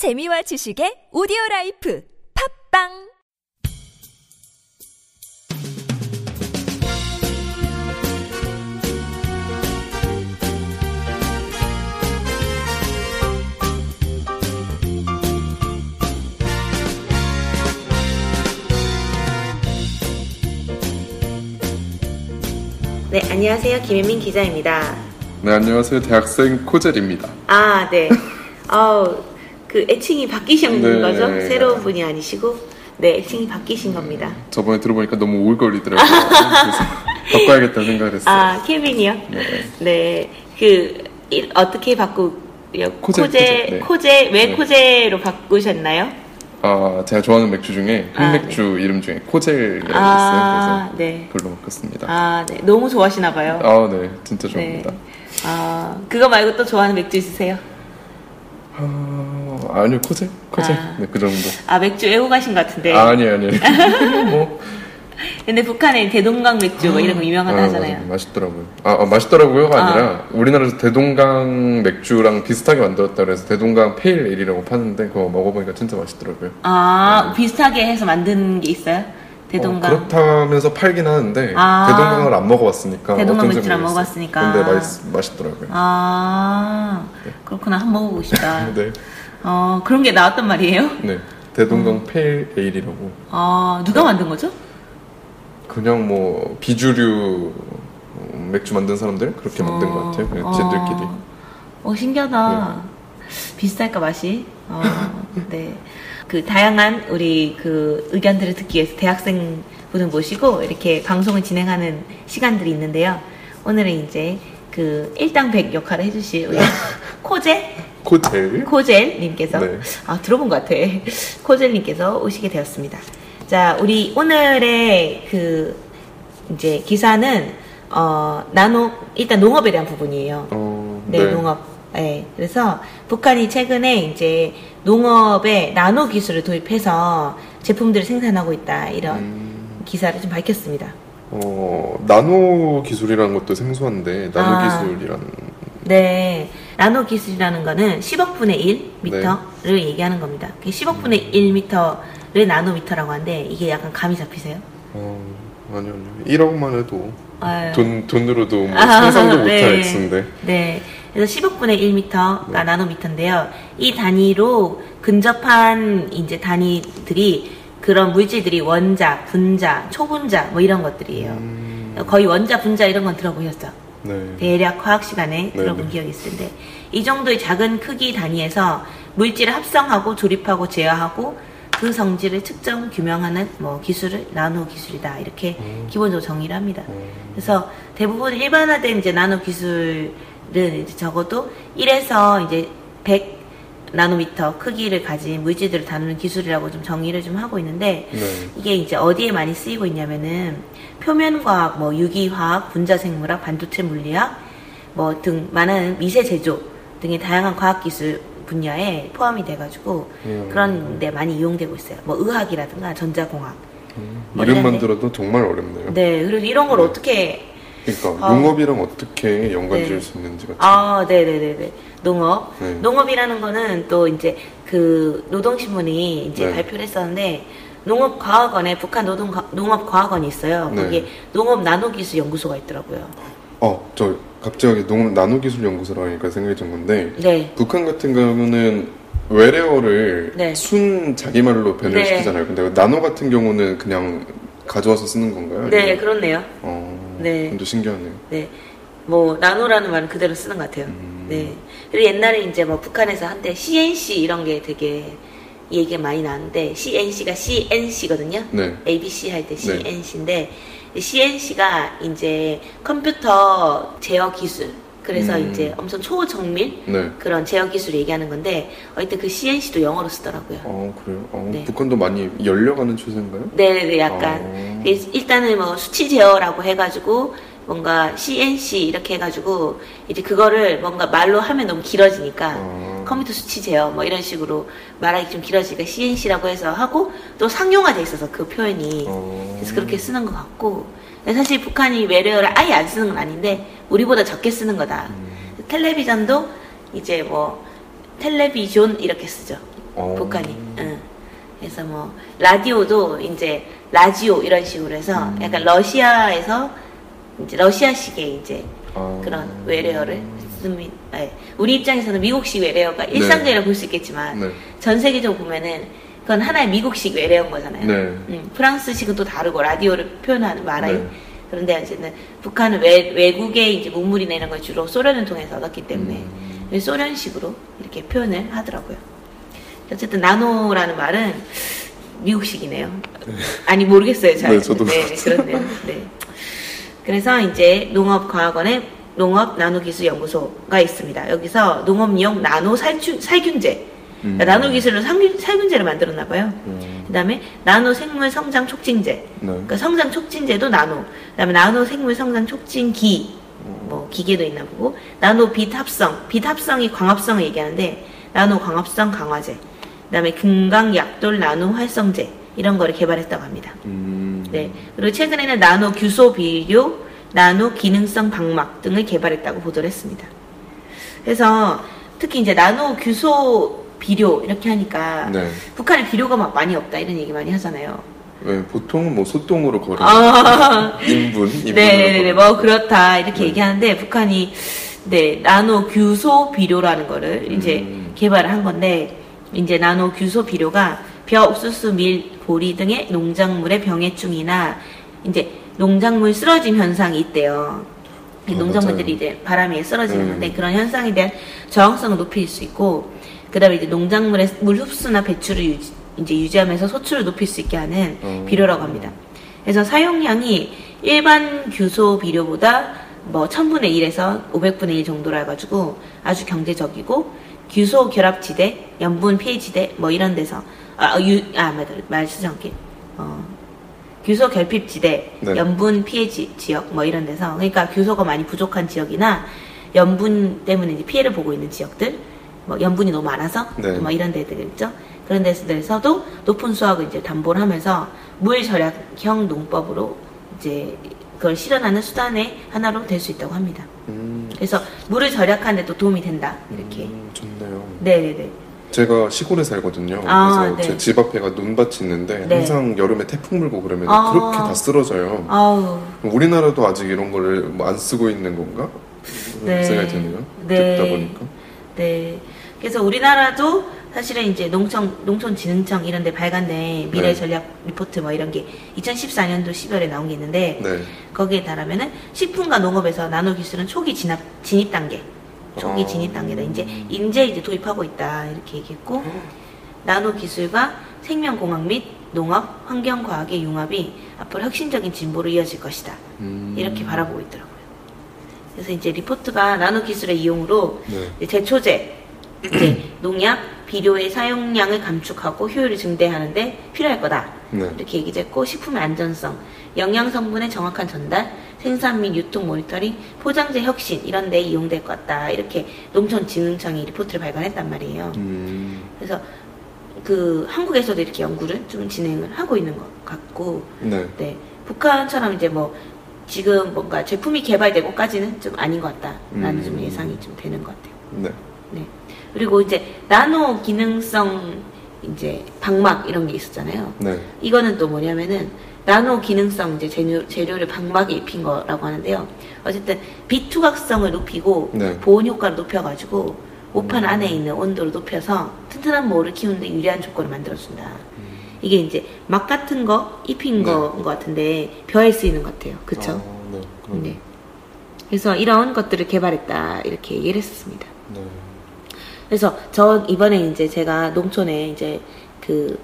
재미와 지식의 오디오 라이프 팝빵 네, 안녕하세요. 김혜민 기자입니다. 네, 안녕하세요. 대학생 코젤입니다. 아, 네. 어, 그 애칭이 바뀌신 네. 거죠? 새로운 분이 아니시고? 네, 애칭이 바뀌신 겁니다. 저번에 들어보니까 너무 오글거리더라고요. 그래서 바꿔야겠다 생각을 했어요. 아, 케빈이요? 네. 네. 그, 이- 어떻게 바꾸요? 코제, 코제, 코제, 네. 코제, 왜 네. 코제로 바꾸셨나요? 아, 제가 좋아하는 맥주 중에 아, 흑맥주 이름 중에 코젤이라고 아, 있어요. 그래서 네. 그걸로 바꿨습니다. 아, 네. 너무 좋아하시나 봐요. 아, 네. 진짜 네. 좋아합니다. 아, 그거 말고 또 좋아하는 맥주 있으세요? 아, 아니요, 코젤? 코젤? 아. 네, 그 정도. 아, 맥주 애호 가신 것 같은데. 아, 아니요, 아니요. 뭐, 근데 북한에 대동강 맥주 뭐 이런 거 유명하다 아, 하잖아요. 맞아요. 맛있더라고요. 아, 아, 맛있더라고요가 아. 아니라 우리나라에서 대동강 맥주랑 비슷하게 만들었다 그래서 대동강 페일 에일이라고 파는데 그거 먹어보니까 진짜 맛있더라고요. 아, 비슷하게 해서 만든 게 있어요? 대동강. 어, 그렇다면서 팔긴 하는데 아. 대동강을 안 먹어봤으니까 대동강 맥주를 안. 먹어봤으니까. 근데 맛있, 맛있더라고요. 아, 그렇구나. 한번 먹어보고 싶다. 네, 어, 그런 게 나왔단 말이에요? 네. 대동강 음. 페일 에일이라고 아, 누가 만든 거죠? 그냥 뭐 비주류 어, 맥주 만든 사람들 그렇게 만든 어, 것 같아요. 그냥 어. 쟤들끼리. 어, 신기하다. 비슷할까, 맛이? 어, 네. 그, 다양한 우리 그 의견들을 듣기 위해서 대학생 분을 모시고 이렇게 방송을 진행하는 시간들이 있는데요. 오늘은 이제 그 일당 백 역할을 해주실 우리 코제? 코젤. 코젤님께서 네. 아 들어본 것 같아 코젤님께서 오시게 되었습니다. 자 우리 오늘의 그 이제 기사는 어 나노 일단 농업에 대한 부분이에요. 어, 네, 농업. 네, 그래서 북한이 최근에 이제 농업에 나노 기술을 도입해서 제품들을 생산하고 있다 이런 음, 기사를 좀 밝혔습니다. 어, 나노 기술이라는 것도 생소한데 나노 아. 기술이라는 네, 나노 기술이라는 거는 10억분의 1 미터를 얘기하는 겁니다. 10억분의 1 미터를 나노미터라고 하는데 이게 약간 감이 잡히세요? 어, 아니요, 아니요. 1억만 해도 아유. 돈 돈으로도 뭐 아, 상상도 못할 네. 액수인데. 네. 그래서 10억분의 1m가 네. 나노미터인데요. 이 단위로 근접한 이제 단위들이 그런 물질들이 원자, 분자, 초분자 뭐 이런 것들이에요. 음, 거의 원자, 분자 이런 건 들어보셨죠? 네. 대략 화학 시간에 네, 들어본 네. 기억이 있을 텐데 이 정도의 작은 크기 단위에서 물질을 합성하고 조립하고 제어하고 그 성질을 측정 규명하는 뭐 기술을 나노 기술이다 이렇게 음. 기본적으로 정의를 합니다. 어, 그래서 대부분 일반화된 이제 나노 기술은 이제 적어도 1에서 이제 100 나노미터 크기를 가진 물질들을 다루는 기술이라고 좀 정의를 좀 하고 있는데 네. 이게 이제 어디에 많이 쓰이고 있냐면은 표면과학, 뭐 유기화학, 분자생물학, 반도체 물리학, 뭐 등 많은 미세 제조 등의 다양한 과학 기술 분야에 포함이 돼가지고 음. 그런 데 많이 이용되고 있어요. 뭐 의학이라든가 전자공학. 음, 뭐 이름만. 들어도 정말 어렵네요. 네, 그리고 이런 걸 네. 어떻게 그러니까 어. 농업이랑 어떻게 연관 지을 네. 수 있는지 같이. 아, 네 네 네 네. 농업. 네. 농업이라는 거는 또 이제 그 노동신문이 이제 네. 발표를 했었는데 농업과학원에 북한 노동 농업과학원이 있어요. 네. 거기에 농업 나노기술 연구소가 있더라고요. 어, 저 갑자기 농업 나노기술 연구소라 하니까 생각이 든 건데 네. 북한 같은 경우는 외래어를 네. 순 자기 말로 변을 네. 시키잖아요. 근데 나노 같은 경우는 그냥 가져와서 쓰는 건가요? 네, 아니면- 그렇네요. 어, 네. 근데 신기하네요. 네. 뭐 나노라는 말은 그대로 쓰는 것 같아요. 음. 네. 그리고 옛날에 이제 뭐 북한에서 한때 CNC 이런 게 되게 얘기가 많이 나왔는데 CNC가 CNC거든요. 네. ABC 할 때 CNC인데 CNC가 이제 컴퓨터 제어 기술 그래서 음. 이제 엄청 초정밀 네. 그런 제어 기술 얘기하는 건데 어쨌든 그 CNC도 영어로 쓰더라고요. 어, 그래요? 어, 네. 북한도 많이 열려가는 추세인가요? 네네 약간 어. 그래서 일단은 뭐 수치 제어라고 해가지고 뭔가 CNC 이렇게 해가지고 이제 그거를 뭔가 말로 하면 너무 길어지니까 어. 컴퓨터 수치 제어 뭐 이런 식으로 말하기 좀 길어지니까 CNC라고 해서 하고 또 상용화돼 있어서 그 표현이 어. 그래서 그렇게 쓰는 것 같고 사실 북한이 외래어를 아예 안 쓰는 건 아닌데 우리보다 적게 쓰는 거다 음. 텔레비전도 이제 뭐 텔레비전 이렇게 쓰죠 어. 북한이. 응. 그래서 뭐 라디오도 이제 라지오 이런 식으로 해서 음. 약간 러시아에서 이제 러시아식의 이제 아. 그런 외래어를 씁니다. 네. 우리 입장에서는 미국식 외래어가 일상적이라 볼수 있겠지만 네. 전 세계적으로 보면은 그건 하나의 미국식 외래어인 거잖아요. 네. 음, 프랑스식은 또 다르고 라디오를 표현하는 말아요. 네. 그런데 어쨌든 북한은 외, 외국의 이제 문물이나 이런 걸 주로 소련을 통해서 얻었기 때문에 음. 소련식으로 이렇게 표현을 하더라고요. 어쨌든 나노라는 말은 미국식이네요. 아니 모르겠어요. 잘. 네, 저도 네, 그렇네요. 네. 그래서 이제 농업과학원에 농업 나노기술연구소가 있습니다. 여기서 농업용 나노 살균, 살균제, 음. 그러니까 나노 기술로 살균, 살균제를 만들었나 봐요. 음. 그다음에 나노 생물 성장 촉진제, 네. 그러니까 성장 촉진제도 나노, 그다음에 나노 생물 성장 촉진기, 뭐 기계도 있나 보고 나노 빛 합성, 빛 합성이 광합성을 얘기하는데 나노 광합성 강화제, 그다음에 금강 약돌 나노 활성제 이런 거를 개발했다고 합니다. 음. 네. 그리고 최근에는 나노 규소 비료, 나노 기능성 방막 등을 개발했다고 보도를 했습니다. 그래서 특히 이제 나노 규소 비료 이렇게 하니까 네. 북한에 비료가 막 많이 없다 이런 얘기 많이 하잖아요. 네, 보통은 뭐 소똥으로 거르는 아, 인분, 인분으로 네네네, 거르는. 뭐 그렇다 이렇게 네. 얘기하는데 북한이 네 나노 규소 비료라는 거를 이제 음. 개발을 한 건데 이제 나노 규소 비료가 벼, 옥수수, 밀, 보리 등의 농작물의 병해충이나 이제 농작물 쓰러짐 현상이 있대요. 이 아, 농작물들이 맞아요. 이제 바람에 쓰러지는 음. 건데 그런 현상에 대한 저항성을 높일 수 있고 그다음에 이제 농작물의 물 흡수나 배출을 유지, 이제 유지하면서 소출을 높일 수 있게 하는 어. 비료라고 합니다. 그래서 사용량이 일반 규소 비료보다 뭐 1000분의 1에서 500분의 1 정도라 해가지고 아주 경제적이고 규소 결합지대, 염분 피해지대 뭐 이런 데서 아, 어, 유, 아 맞아 말 수정기 어, 규소 결핍지대, 네. 염분 피해 지, 지역 뭐 이런 데서 그러니까 규소가 많이 부족한 지역이나 염분 때문에 이제 피해를 보고 있는 지역들 뭐 염분이 너무 많아서 네. 뭐 이런 데들 있죠. 그런 데서도 높은 수확을 이제 담보를 하면서 물 절약형 농법으로 이제 그걸 실현하는 수단의 하나로 될 수 있다고 합니다. 음, 그래서 물을 절약하는 데도 도움이 된다. 이렇게. 음, 좋네요. 네네네. 제가 시골에 살거든요. 아, 그래서 네. 제집 앞에가 논밭이 있는데 네. 항상 여름에 태풍 불고 그러면 아. 그렇게 다 쓰러져요. 아우. 우리나라도 아직 이런 거를 뭐 안 쓰고 있는 건가? 네. 생각이 드네요. 네. 듣다 보니까. 네. 그래서 우리나라도 사실은 이제 농청, 농촌진흥청 이런 데 발간된 미래 네. 전략 리포트 뭐 이런 게 2014년도 10월에 나온 게 있는데 네. 거기에 따르면은 식품과 농업에서 나노 기술은 초기 진압, 진입 단계. 초기 어. 진입 단계다. 이제 인제 이제 도입하고 있다. 이렇게 얘기했고 나노 기술과 생명공학 및 농업, 환경과학의 융합이 앞으로 혁신적인 진보로 이어질 것이다. 음. 이렇게 바라보고 있더라고요. 그래서 이제 리포트가 나노 기술의 이용으로 네. 제초제, 이제 농약, 비료의 사용량을 감축하고 효율을 증대하는데 필요할 거다. 네. 이렇게 얘기도 했고 식품의 안전성, 영양 성분의 정확한 전달, 생산 및 유통 모니터링, 포장재 혁신 이런 데 이용될 것 같다. 이렇게 농촌진흥청이 리포트를 발간했단 말이에요. 음. 그래서 그 한국에서도 이렇게 연구를 좀 진행을 하고 있는 것 같고 네. 네. 북한처럼 이제 뭐 지금 뭔가 제품이 개발되고까지는 좀 아닌 것 같다라는 음. 좀 예상이 좀 되는 것 같아요. 네. 네. 그리고 이제 나노 기능성 이제 방막 이런 게 있었잖아요. 네. 이거는 또 뭐냐면은 나노 기능성 이제 재료, 재료를 방막에 입힌 거라고 하는데요. 어쨌든 빛 투각성을 높이고 네. 보온 효과를 높여가지고 오판 안에 있는 온도를 높여서 튼튼한 모를 키우는데 유리한 조건을 만들어준다. 이게 이제 막 같은 거 입힌 네. 거인 것 같은데 벼에 쓰이는 것 같아요. 그쵸? 아, 네. 그럼, 네. 그래서 이런 것들을 개발했다 이렇게 얘기를 했었습니다. 네. 그래서 저 이번에 이제 제가 농촌에 이제 그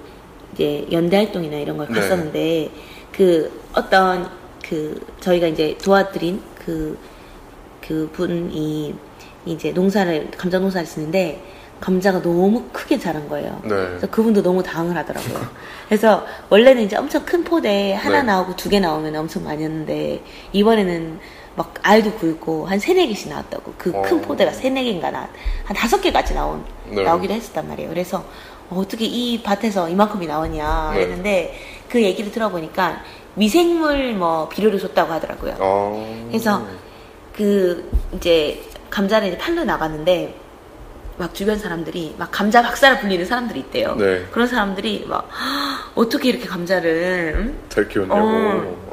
이제 연대 활동이나 이런 걸 네. 갔었는데 그 어떤 그 저희가 이제 도와드린 그 그 분이 이제 농사를 감자 농사를 짓는데 감자가 너무 크게 자란 거예요. 네. 그래서 그분도 너무 당을 하더라고요. 그래서 원래는 이제 엄청 큰 포대에 하나 네. 나오고 두 개 나오면 엄청 많이 했는데 이번에는 막 알도 굵고 한 세네 개씩 나왔다고 그큰 어. 포대가 세네 개인가 나, 한 다섯 개까지 나온 네. 나오기로 했었단 말이에요. 그래서 어, 어떻게 이 밭에서 이만큼이 나오냐 네. 했는데 그 얘기를 들어보니까 미생물 뭐 비료를 줬다고 하더라고요. 아. 그래서 그 이제 감자를 이제 팔러 나갔는데 막 주변 사람들이 막 감자 박사를 불리는 사람들이 있대요. 네. 그런 사람들이 막 "헉, 어떻게 이렇게 감자를 응? 잘 키웠냐고. 어.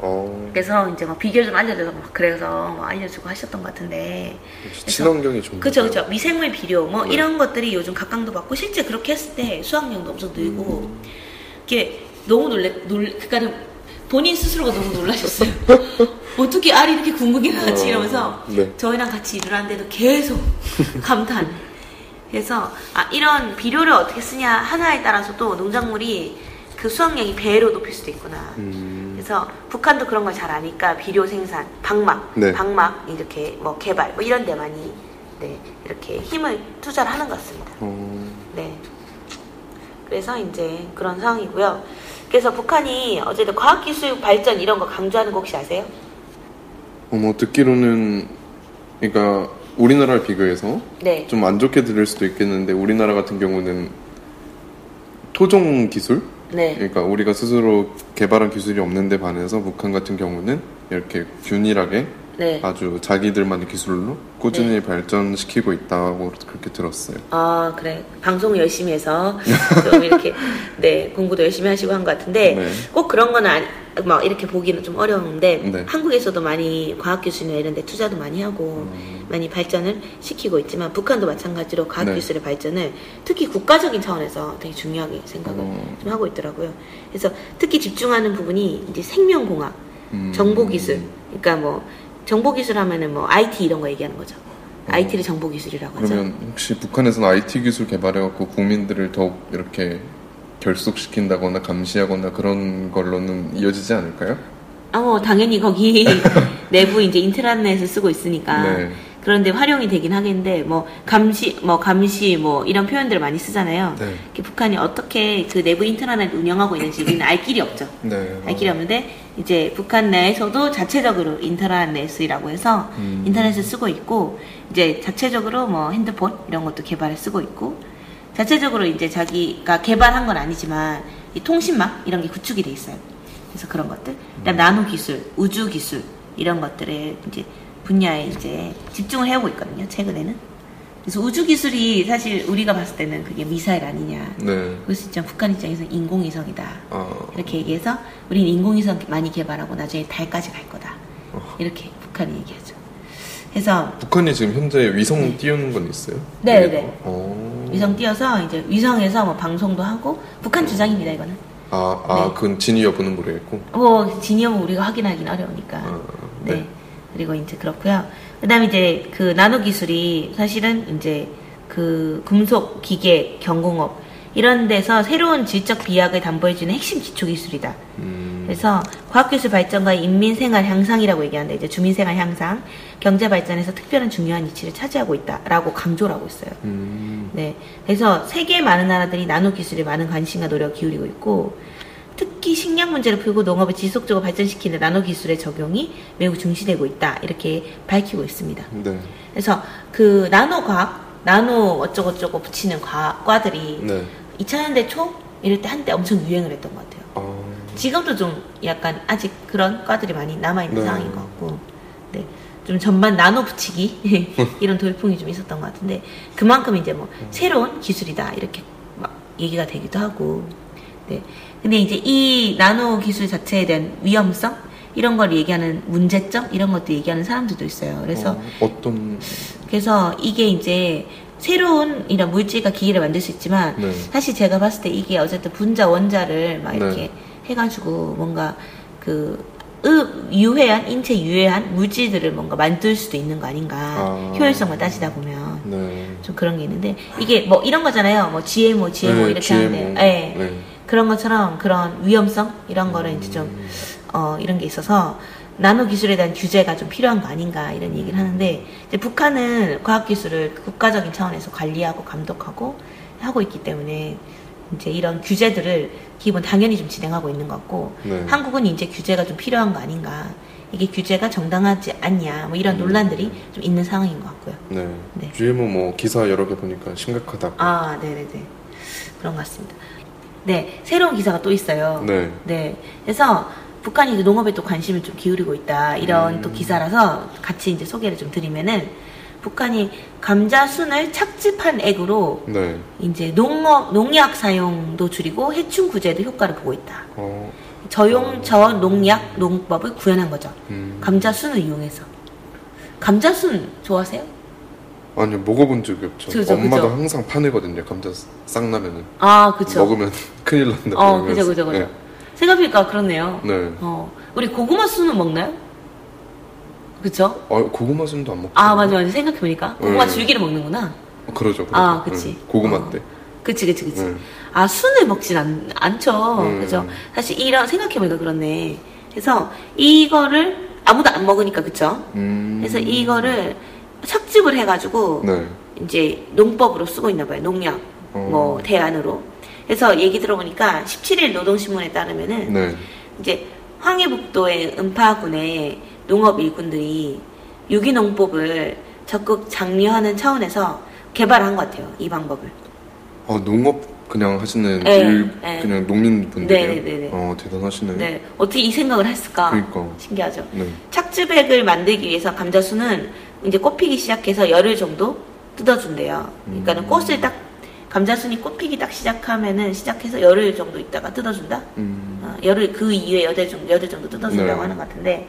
어. 그래서 이제 막 비결 좀 알려줘서 막 그래서 막 알려주고 하셨던 것 같은데 친환경이 좋은 그쵸. 그쵸 미생물 비료 뭐 네. 이런 것들이 요즘 각광도 받고 실제 그렇게 했을 때 수확량도 엄청 늘고 음. 이게 너무 놀래 놀 그니까는 본인 스스로가 너무 놀라셨어요. 어떻게 알이 이렇게 궁극이 나지 어, 이러면서 네. 저희랑 같이 일을 하는데도 계속 감탄. 그래서 아 이런 비료를 어떻게 쓰냐 하나에 따라서도 농작물이 그 수확량이 배로 높일 수도 있구나. 음. 그래서 북한도 그런 걸 잘 아니까 비료 생산, 방막, 네. 방막 이렇게 뭐 개발 뭐 이런 데 많이 네 이렇게 힘을 투자를 하는 것 같습니다. 어. 네. 그래서 이제 그런 상황이고요. 그래서 북한이 어쨌든 과학기술 발전 이런 거 강조하는 거 혹시 아세요? 어, 뭐 듣기로는 그러니까 우리나라를 비교해서 네. 좀 안 좋게 들릴 수도 있겠는데 우리나라 같은 경우는 토종 기술 네. 그러니까 우리가 스스로 개발한 기술이 없는데 반해서 북한 같은 경우는 이렇게 균일하게 네. 아주 자기들만의 기술로 꾸준히 발전시키고 있다고 그렇게 들었어요. 아 그래 방송 열심히 해서 좀 이렇게 네 공부도 열심히 하시고 한 것 같은데 네. 꼭 그런 건 아니 막 이렇게 보기는 좀 어려운데 네. 한국에서도 많이 과학기술이나 이런 데 투자도 많이 하고 음. 많이 발전을 시키고 있지만 북한도 마찬가지로 네. 과학기술의 발전을 특히 국가적인 차원에서 되게 중요하게 생각을 어. 좀 하고 있더라고요. 그래서 특히 집중하는 부분이 이제 생명공학, 음. 정보기술, 그러니까 뭐 정보기술 하면은 뭐 IT 이런 거 얘기하는 거죠. IT를 정보기술이라고 하죠. 어. 그러면 혹시 북한에서는 IT 기술 개발해갖고 국민들을 더욱 이렇게 결속시킨다거나 감시하거나 그런 걸로는 이어지지 않을까요? 아, 뭐, 당연히 거기 내부 이제 인트라넷을 쓰고 있으니까. 네. 그런데 활용이 되긴 하겠는데, 뭐, 감시, 뭐, 감시, 뭐, 이런 표현들을 많이 쓰잖아요. 네. 북한이 어떻게 그 내부 인트라넷 운영하고 있는지 우리는 알 길이 없죠. 네. 알 길이 없는데, 이제 북한 내에서도 자체적으로 인터넷이라고 해서 음. 인터넷을 쓰고 있고, 이제 자체적으로 뭐 핸드폰 이런 것도 개발을 쓰고 있고, 자체적으로 이제 자기가 개발한 건 아니지만, 이 통신망 이런 게 구축이 돼 있어요. 그래서 그런 것들. 그다음 나노 기술, 우주 기술 이런 것들에 이제 분야에 이제 집중을 해오고 있거든요. 최근에는. 그래서 우주 기술이 사실 우리가 봤을 때는 그게 미사일 아니냐. 네. 수 있지만 북한 입장에서 인공위성이다. 아, 이렇게 얘기해서 우리는 인공위성 많이 개발하고 나중에 달까지 갈 거다. 어. 이렇게 북한이 얘기하죠. 그래서 북한이 지금 현재 위성 띄우는 건 있어요? 네? 네. 어. 위성 띄어서 이제 위성에서 뭐 방송도 하고 북한 주장입니다. 이거는. 아, 아, 네. 그건 진위 여부는 모르겠고. 뭐 진위험은 우리가 확인하기는 어려우니까. 아, 네. 네. 그리고 이제 그렇고요. 그다음에 이제 그 나노 기술이 사실은 이제 그 금속 기계 경공업 이런 데서 새로운 질적 비약을 담보해주는 핵심 기초 기술이다. 음, 그래서 과학기술 발전과 인민 생활 향상이라고 얘기하는데 이제 주민 생활 향상, 경제 발전에서 특별한 중요한 위치를 차지하고 있다라고 강조를 하고 있어요. 음, 네. 그래서 세계 많은 나라들이 나노 기술에 많은 관심과 노력을 기울이고 있고 특히 식량 문제를 풀고 농업을 지속적으로 발전시키는 나노 기술의 적용이 매우 중시되고 있다. 이렇게 밝히고 있습니다. 네. 그래서 그 나노 과학, 나노 어쩌고저쩌고 붙이는 과학, 과들이 네. 2000년대 초 이럴 때 한때 엄청 유행을 했던 것 같아요. 아, 지금도 좀 약간 아직 그런 과들이 많이 남아 있는 네. 상황인 것 같고, 네. 좀 전반 나노 붙이기, 이런 돌풍이 좀 있었던 것 같은데, 그만큼 이제 뭐, 새로운 기술이다, 이렇게 막 얘기가 되기도 하고, 네. 근데 이제 이 나노 기술 자체에 대한 위험성? 이런 걸 얘기하는 문제점? 이런 것도 얘기하는 사람들도 있어요. 그래서 어, 어떤, 그래서 이게 이제 새로운 이런 물질과 기기를 만들 수 있지만 네. 사실 제가 봤을 때 이게 어쨌든 분자 원자를 막 네. 이렇게 해가지고 뭔가 그 의- 유해한 인체 유해한 물질들을 뭔가 만들 수도 있는 거 아닌가 아. 효율성을 따지다 보면 네. 좀 그런 게 있는데 이게 뭐 이런 거잖아요 뭐 GMO GMO 네, 이렇게 GMO. 하는데 예. 네. 그런 것처럼 그런 위험성 이런 거를 이제 좀 어, 이런 게 있어서 나노 기술에 대한 규제가 좀 필요한 거 아닌가 이런 얘기를 하는데 이제 북한은 과학 기술을 국가적인 차원에서 관리하고 감독하고 하고 있기 때문에 이제 이런 규제들을 기본 당연히 좀 진행하고 있는 것 같고 네. 한국은 이제 규제가 좀 필요한 거 아닌가 이게 규제가 정당하지 않냐 뭐 이런 논란들이 좀 있는 상황인 것 같고요. 네. 네. GMO 뭐 기사 여러 개 보니까 심각하다고. 아, 네네네. 그런 것 같습니다. 네, 새로운 기사가 또 있어요. 네. 네. 그래서 북한이 이제 농업에 또 관심을 좀 기울이고 있다. 이런 음. 또 기사라서 같이 이제 소개를 좀 드리면은 북한이 감자 순을 착즙한 액으로 네. 이제 농업 농약 사용도 줄이고 해충 구제도 효과를 보고 있다. 어, 저용 저농약 농법을 구현한 거죠. 음. 감자 순을 이용해서. 감자 순 좋아하세요? 아니요, 먹어본 적이 없죠. 그죠, 엄마도 그죠. 항상 파내거든요, 감자 싹 나면은. 아, 그쵸. 먹으면 큰일 난다. 어. 그죠, 그죠, 그죠. 생각해보니까 그렇네요. 네. 네. 어, 우리 고구마 순은 먹나요? 그쵸? 어, 고구마 순도 안 먹죠. 아, 맞아, 맞아. 생각해보니까. 고구마 네. 줄기를 먹는구나. 어, 그러죠, 그러죠. 아, 그치. 네. 고구마 어. 때. 그치, 그치, 그치. 네. 아, 순을 먹진 않, 않죠. 음. 그죠? 사실 이런, 생각해보니까 그렇네. 그래서 이거를 아무도 안 먹으니까, 그쵸? 음. 그래서 이거를 착즙을 해가지고, 네. 이제 농법으로 쓰고 있나 봐요. 농약, 어. 뭐, 대안으로. 그래서 얘기 들어보니까 17일 노동신문에 따르면은, 네. 이제 황해북도의 은파군의 농업 일꾼들이 유기농법을 적극 장려하는 차원에서 개발한 것 같아요. 이 방법을. 어, 농업 그냥 하시는 네, 일, 네. 그냥 농민분들이요? 네, 네, 네, 네. 어, 대단하시네. 네. 어떻게 이 생각을 했을까? 그러니까. 신기하죠. 네. 착즙액을 만들기 위해서 감자순은 이제 꽃 피기 시작해서 열흘 정도 뜯어준대요. 그러니까는 음. 꽃을 딱 감자순이 꽃 피기 딱 시작하면은 시작해서 열흘 정도 있다가 뜯어준다. 음. 어, 열흘 그 이후에 여덟 정도 여덟 정도 뜯어준다고 네. 하는 것 같은데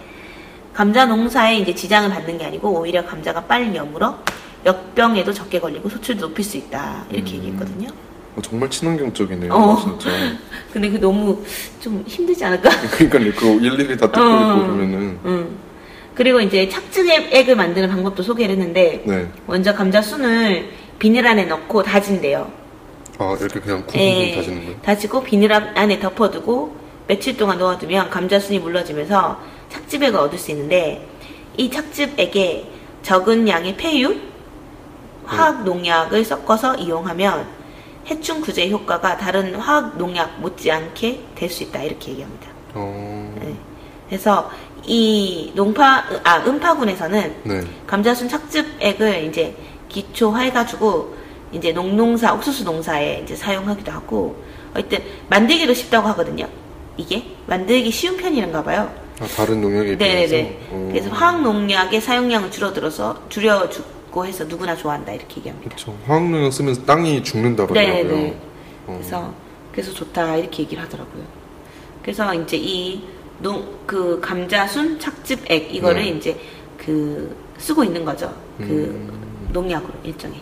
감자 농사에 이제 지장을 받는 게 아니고 오히려 감자가 빨리 여물어 역병에도 적게 걸리고 소출도 높일 수 있다 이렇게 음. 얘기했거든요. 어, 정말 친환경적이네요, 어. 진짜. 근데 그 너무 좀 힘들지 않을까? 그러니까요, 그거 일일이 다 뜯고 어. 있고 그러면은. 음. 그리고 이제 착즙액을 만드는 방법도 소개를 했는데 네. 먼저 감자 순을 비닐 안에 넣고 다진대요. 아, 이렇게 그냥 쿵쿵 예, 다지는 거예요? 다지고 비닐 안에 덮어두고 며칠 동안 넣어두면 감자 순이 물러지면서 착즙액을 얻을 수 있는데 이 착즙액에 적은 양의 폐유, 화학 농약을 섞어서 이용하면 해충 구제 효과가 다른 화학 농약 못지않게 될 수 있다 이렇게 얘기합니다. 어. 네. 그래서 이 농파 아 은파군에서는 네. 감자순 착즙액을 이제 기초화해 가지고 이제 농농사 옥수수 농사에 이제 사용하기도 하고 어쨌든 만들기도 쉽다고 하거든요. 이게 만들기 쉬운 편이란가 봐요. 아, 다른 농약에 비해서? 네네네. 어. 그래서 화학 농약의 사용량을 줄어들어서 줄여주고 해서 누구나 좋아한다 이렇게 얘기합니다. 그쵸. 화학 농약 쓰면 땅이 죽는다고 하더라고요. 네네. 어. 그래서 그래서 좋다 이렇게 얘기를 하더라고요. 그래서 이제 이 농 그 감자순 착즙액 이거를 네. 이제 그 쓰고 있는 거죠. 그 음. 농약으로 일종의.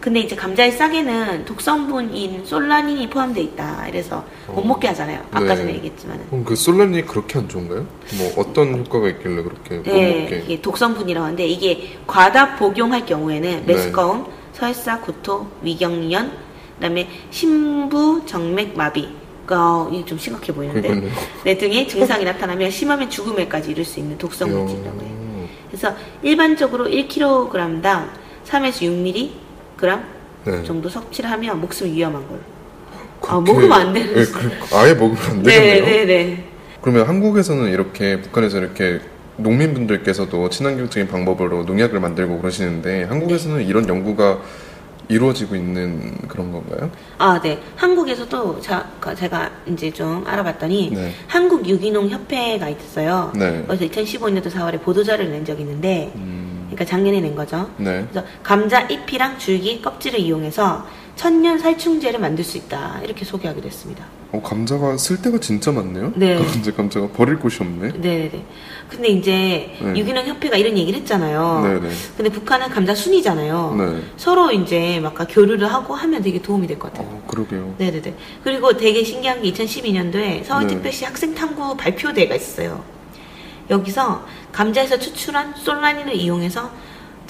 근데 이제 감자의 싹에는 독성분인 솔라닌이 포함되어 있다. 이래서 못 어. 먹게 하잖아요. 아까 네. 전에 얘기했지만은. 그럼 그 솔란이 그렇게 안 좋은가요? 뭐 어떤 효과가 있길래 그렇게 못 네, 먹게? 이게 독성분이라고 하는데 이게 과다 복용할 경우에는 네. 메스꺼움, 설사, 구토, 위경련, 그다음에 심부 정맥 마비. 어, 이게 좀 심각해 보이는데. 네, 등의 증상이 나타나면 심하면 죽음에까지 이를 수 있는 독성 물질이라고 해요. 어. 그래서 일반적으로 1kg당 3에서 6mg 네. 정도 섭취를 하면 목숨이 위험한 걸로. 아, 그렇게- 먹으면 안 되는. 네, 그, 아예 먹으면 안 네, 되겠네요. 네, 네. 그러면 한국에서는 이렇게 북한에서 이렇게 농민분들께서도 친환경적인 방법으로 농약을 만들고 그러시는데 한국에서는 이런 연구가 이루어지고 있는 그런 건가요? 아, 네. 한국에서도 자, 그 제가 이제 좀 알아봤더니 네. 한국 유기농 협회가 있어요. 네. 그래서 2015년도 4월에 보도자료를 낸 적이 있는데, 음, 그러니까 작년에 낸 거죠. 네. 그래서 감자 잎이랑 줄기, 껍질을 이용해서 천년 살충제를 만들 수 있다. 이렇게 소개하기도 했습니다. 어, 감자가 쓸 데가 진짜 많네요. 네. 감자 감자가 버릴 곳이 없네. 네네. 근데 이제 네. 유기농 협회가 이런 얘기를 했잖아요. 네네. 근데 북한은 감자 순이잖아요. 네. 서로 이제 막 교류를 하고 하면 되게 도움이 될 것 같아요. 어, 그러게요. 네네네. 그리고 되게 신기한 게 2012년도에 서울특별시 네. 학생탐구 발표대회가 있어요. 여기서 감자에서 추출한 솔라닌을 이용해서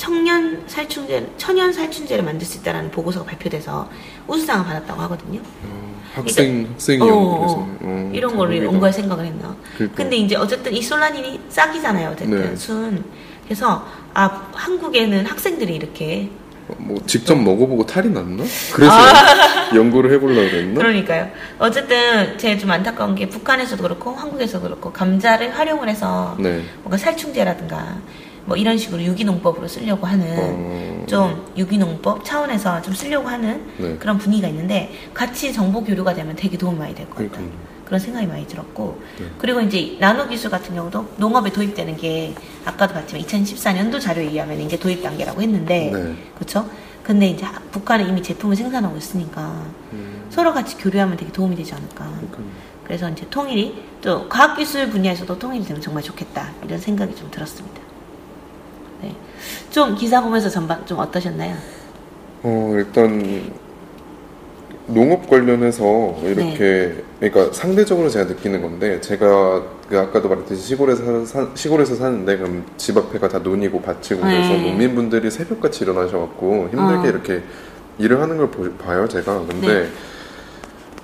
청년 살충제, 천연 살충제를 만들 수 있다는 보고서가 발표돼서 우수상을 받았다고 하거든요. 어, 학생 학생이 어, 연구해서 어. 어, 이런 거를 대박이다. 연구할 생각을 했나. 그러니까. 근데 이제 어쨌든 이 솔라닌이 싹이잖아요. 어쨌든 네. 순. 그래서 아 한국에는 학생들이 이렇게 어, 뭐 직접 먹어보고 탈이 났나? 그래서 연구를 해보려고? 아. 그러니까요. 어쨌든 제가 좀 안타까운 게 북한에서도 그렇고 한국에서도 그렇고 감자를 활용을 해서 네. 뭔가 살충제라든가 뭐 이런 식으로 유기농법으로 쓰려고 하는 어, 좀 유기농법 차원에서 좀 쓰려고 하는 네. 그런 분위기가 있는데 같이 정보 교류가 되면 되게 도움 많이 될 것 같아요. 그러니까요. 그런 생각이 많이 들었고 네. 그리고 이제 나노 기술 같은 경우도 농업에 도입되는 게 아까도 봤지만 2014년도 자료에 의하면 이제 도입 단계라고 했는데 네. 그렇죠? 근데 이제 북한은 이미 제품을 생산하고 있으니까 음, 서로 같이 교류하면 되게 도움이 되지 않을까. 그러니까 그래서 이제 통일이 또 과학기술 분야에서도 통일이 되면 정말 좋겠다 이런 생각이 좀 들었습니다. 네. 좀 기사 보면서 전반 좀 어떠셨나요? 어, 일단 농업 관련해서 이렇게 그러니까 상대적으로 제가 느끼는 건데 제가 그 아까도 말했듯이 시골에서 사- 시골에서 사는데 그럼 집 앞에가 다 논이고 밭이고 그래서 네. 농민분들이 새벽같이 일어나셔갖고 힘들게 어. 이렇게 일을 하는 걸 보- 봐요 제가 근데 네.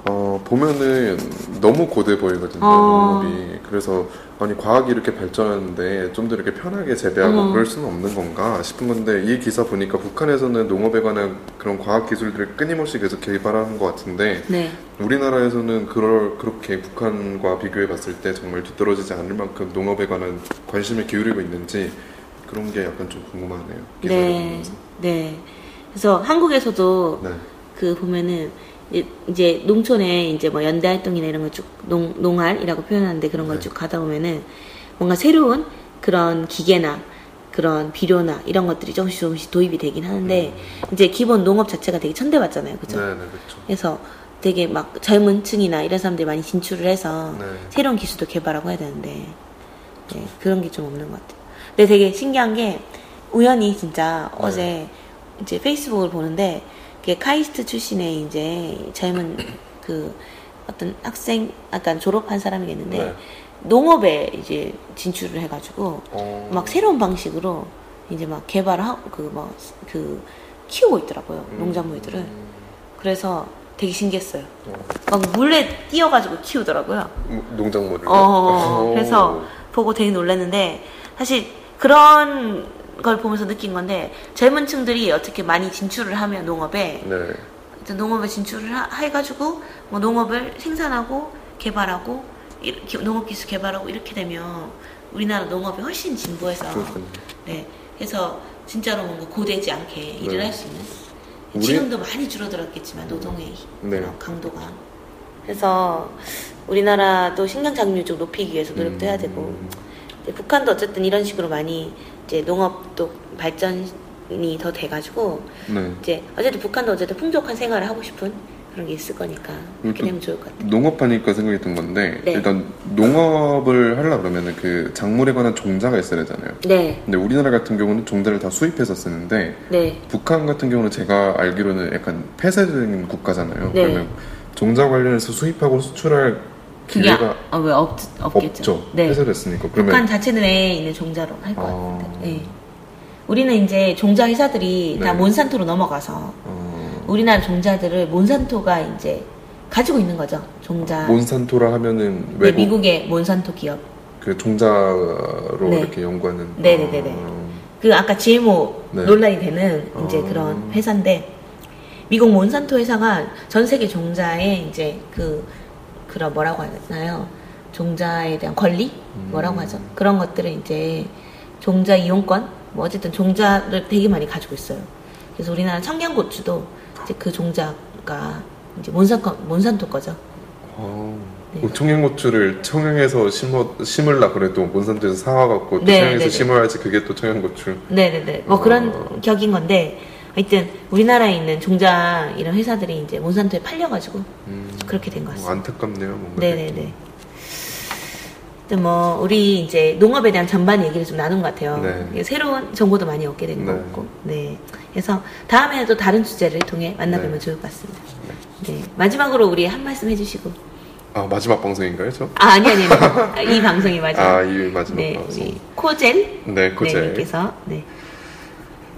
어, 보면은 너무 고돼 보이거든요 어. 농업이 그래서 아니 과학이 이렇게 발전하는데 좀 더 이렇게 편하게 재배하고 어. 그럴 수는 없는 건가 싶은 건데 이 기사 보니까 북한에서는 농업에 관한 그런 과학 기술들을 끊임없이 계속 개발하는 것 같은데 네. 우리나라에서는 그럴 그렇게 북한과 비교해 봤을 때 정말 뒤떨어지지 않을 만큼 농업에 관한 관심을 기울이고 있는지 그런 게 약간 좀 궁금하네요. 네. 보면서. 네. 그래서 한국에서도 네. 그 보면은 이제- 농촌에 이제 뭐 연대 활동이나 이런 걸 쭉 농 농활이라고 표현하는데 그런 걸 네. 쭉 가다 보면은 뭔가 새로운 그런 기계나 그런 비료나 이런 것들이 조금씩 조금씩 도입이 되긴 하는데 이제 기본 농업 자체가 되게 천대받잖아요, 그죠? 음. 네, 네, 그렇죠. 그래서 되게 막 젊은 층이나 이런 사람들이 많이 진출을 해서 네. 새로운 기술도 개발하고 해야 되는데 네, 그런 게 좀 없는 것 같아요. 근데 되게 신기한 게 우연히 진짜 네. 어제 이제 페이스북을 보는데 그게 카이스트 출신의 이제 젊은 그 어떤 학생 약간 졸업한 사람이겠는데 네. 농업에 이제 진출을 해가지고 어, 막 새로운 방식으로 이제 막 개발하고 그뭐그 키우고 있더라고요 음. 농작물들을 그래서 되게 신기했어요. 어, 막 물에 뛰어가지고 키우더라고요. 음, 농작물을. 어, 그래서 보고 되게 놀랐는데 사실 그런 걸 보면서 느낀 건데 젊은 층들이 어떻게 많이 진출을 하면 농업에 네. 농업에 진출을 하- 해가지고 뭐 농업을 생산하고 개발하고 이렇게 농업 기술 개발하고 이렇게 되면 우리나라 농업이 훨씬 진보해서 그렇군요. 네 그래서 진짜로 뭔가 고되지 않게 일을 네. 할수 있는 우리- 지금도 많이 줄어들었겠지만 노동의 네. 강도가 그래서 우리나라도 식량 장려율 좀 높이기 위해서 노력도 해야 되고 음, 북한도 어쨌든 이런 식으로 많이 이제 농업도 발전이 더 돼가지고 네. 이제 어쨌든 북한도 어쨌든 풍족한 생활을 하고 싶은 그런 게 있을 거니까 그렇게 또- 되면 좋을 것 같아요. 농업하니까 생각이 든 건데 네. 일단 농업을 하려 그러면은 그 작물에 관한 종자가 있어야 되잖아요. 네, 근데 우리나라 같은 경우는 종자를 다 수입해서 쓰는데 네, 북한 같은 경우는 제가 알기로는 약간 폐쇄적인 국가잖아요. 네. 그러면 종자 관련해서 수입하고 수출할 그게 아, 왜 없, 없겠죠. 없죠. 네, 폐쇄됐으니까. 그러면 북한 자체 내에 있는 종자로 할것 아. 같은데. 네. 우리는 이제 종자 회사들이 다 네. 몬산토로 넘어가서 어, 우리나라 종자들을 몬산토가 이제 가지고 있는 거죠. 종자. 몬산토라 하면은 네, 외국 미국의 몬산토 기업. 그 종자로 네. 이렇게 연구하는 네네네네. 어, 그 아까 GMO 네. 논란이 되는 이제 어. 그런 회사인데 미국 몬산토 회사가 전 세계 종자에 이제 그 그런 뭐라고 하나요? 종자에 대한 권리 음. 뭐라고 하죠? 그런 것들을 이제 종자 이용권 뭐 어쨌든 종자를 되게 많이 가지고 있어요. 그래서 우리나라 청양고추도 이제 그 종자가 이제 몬산토 몬산토 거죠. 어, 네. 그 청양고추를 청양에서 심어 심을라 그래도 몬산토에서 사와갖고 또 네, 청양에서 네네. 심어야지 그게 또 청양고추. 네네네. 뭐 어. 그런 격인 건데, 하여튼 우리나라에 있는 종자 이런 회사들이 이제 몬산토에 팔려가지고 음, 그렇게 된것 어, 같습니다. 안타깝네요. 뭔가 네네네. 하여튼 뭐 우리 이제 농업에 대한 전반 얘기를 좀 나눈 것 같아요. 네. 새로운 정보도 많이 얻게 된 것 네. 같고, 네. 그래서 다음에도 다른 주제를 통해 만나보면 네. 좋을 것 같습니다. 네. 마지막으로 우리 한 말씀 해주시고. 아 마지막 방송인가요, 저? 아 아니 아니 아니. 이 방송이 마지막. 아, 이 마지막 네, 방송. 코젤 네, 네, 코제. 님께서 네.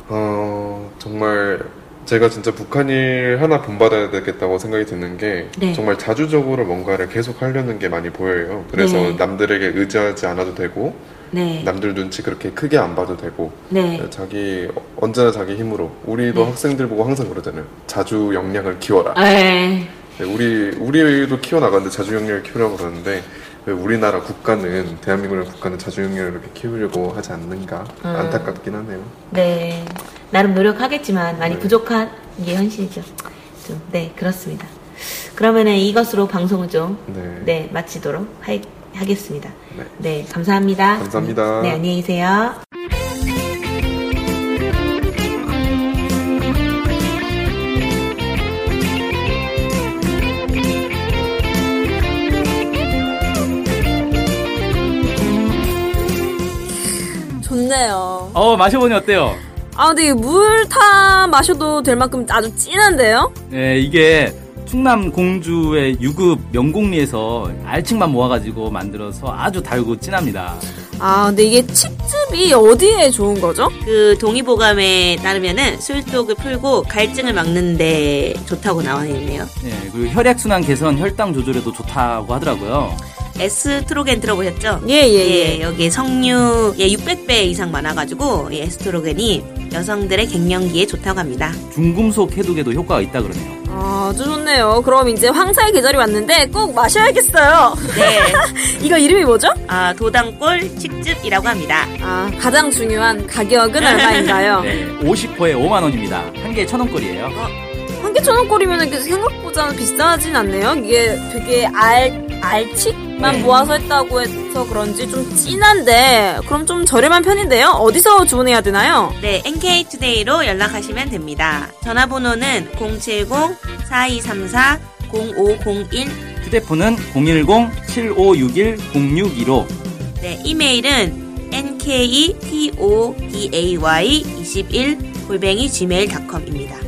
어, 정말 제가 진짜 북한일 하나 본받아야 되겠다고 생각이 드는 게 네. 정말 자주적으로 뭔가를 계속 하려는 게 많이 보여요. 그래서 네. 남들에게 의지하지 않아도 되고 네. 남들 눈치 그렇게 크게 안 봐도 되고 네. 자기 언제나 자기 힘으로 우리도 네. 학생들 보고 항상 그러잖아요. 자주 역량을 키워라. 네. 네, 우리 우리도 키워 나가는데 자주 역량을 키우라고 그러는데 왜 우리나라 국가는 대한민국의 국가는 자주 역량을 이렇게 키우려고 하지 않는가 음. 안타깝긴 하네요. 네. 나름 노력하겠지만 많이 네. 부족한 게 현실이죠. 좀, 네, 그렇습니다. 그러면은 이것으로 방송을 좀 네. 네, 마치도록 하, 하겠습니다. 네. 네, 감사합니다. 감사합니다. 네, 안녕히 계세요. 좋네요. 어 마셔보니 어때요? 아, 근데 물타 마셔도 될 만큼 아주 진한데요? 예, 이게 충남 공주의 유급 명곡리에서 알칡만 모아가지고 만들어서 아주 달고 진합니다. 아, 근데 이게 칡즙이 어디에 좋은 거죠? 그 동의보감에 따르면은 술독을 풀고 갈증을 막는데 좋다고 나와 있네요. 예, 그리고 혈액순환 개선, 혈당 조절에도 좋다고 하더라고요. 에스트로겐 들어보셨죠? 예, 예, 예. 여기 석류 예, 600배 이상 많아가지고 이 에스트로겐이 여성들의 갱년기에 좋다고 합니다. 중금속 해독에도 효과가 있다 그러네요. 아, 아주 좋네요. 그럼 이제 황사의 계절이 왔는데 꼭 마셔야겠어요. 네, 이거 이름이 뭐죠? 아, 도당골 칡즙이라고 합니다. 아, 가장 중요한 가격은 얼마인가요? 네, 50호에 5만 원입니다. 한 개에 천 원꼴이에요. 한 개 천 원꼴이면 생각보다 비싸진 않네요. 이게 되게 알, 알칡만 네. 모아서 했다고 해서 그런지 좀 진한데, 그럼 좀 저렴한 편인데요? 어디서 주문해야 되나요? 네, NK투데이로 연락하시면 됩니다. 전화번호는 070-4234-0501 휴대폰은 010-7561-0615 네, 이메일은 nktoday21 골뱅이 gmail.com입니다.